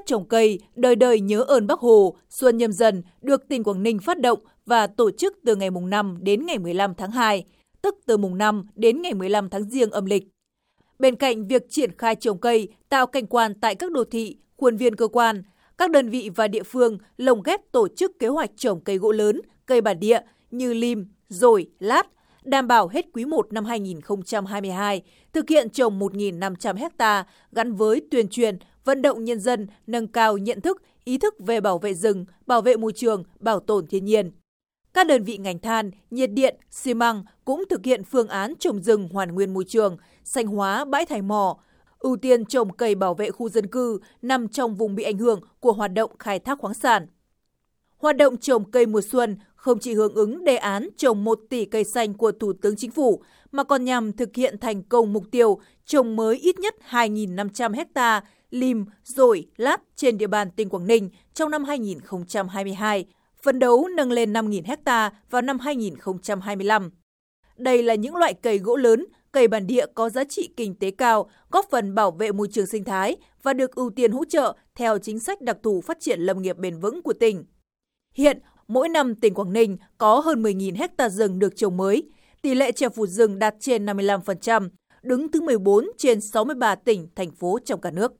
Tết trồng cây, đời đời nhớ ơn Bác Hồ, Xuân nhâm dần được tỉnh Quảng Ninh phát động và tổ chức từ ngày mùng 5 đến ngày 15 tháng 2, tức từ mùng 5 đến ngày 15 tháng Giêng âm lịch. Bên cạnh việc triển khai trồng cây, tạo cảnh quan tại các đô thị, khuôn viên cơ quan, các đơn vị và địa phương lồng ghép tổ chức kế hoạch trồng cây gỗ lớn, cây bản địa như lim, rồi, lát, đảm bảo hết quý 1 năm 2022, thực hiện trồng 1.500 ha gắn với tuyên truyền, vận động nhân dân nâng cao nhận thức, ý thức về bảo vệ rừng, bảo vệ môi trường, bảo tồn thiên nhiên. Các đơn vị ngành than, nhiệt điện, xi măng cũng thực hiện phương án trồng rừng hoàn nguyên môi trường, xanh hóa bãi thải mỏ, ưu tiên trồng cây bảo vệ khu dân cư nằm trong vùng bị ảnh hưởng của hoạt động khai thác khoáng sản. Hoạt động trồng cây mùa xuân không chỉ hưởng ứng đề án trồng 1 tỷ cây xanh của Thủ tướng Chính phủ, mà còn nhằm thực hiện thành công mục tiêu trồng mới ít nhất 2.500 hectare lim, rổi, lát trên địa bàn tỉnh Quảng Ninh trong năm 2022, phấn đấu nâng lên 5.000 ha vào năm 2025. Đây là những loại cây gỗ lớn, cây bản địa có giá trị kinh tế cao, góp phần bảo vệ môi trường sinh thái và được ưu tiên hỗ trợ theo chính sách đặc thù phát triển lâm nghiệp bền vững của tỉnh. Hiện, mỗi năm tỉnh Quảng Ninh có hơn 10.000 hecta rừng được trồng mới, tỷ lệ che phủ rừng đạt trên 55%, đứng thứ 14 trên 63 tỉnh, thành phố trong cả nước.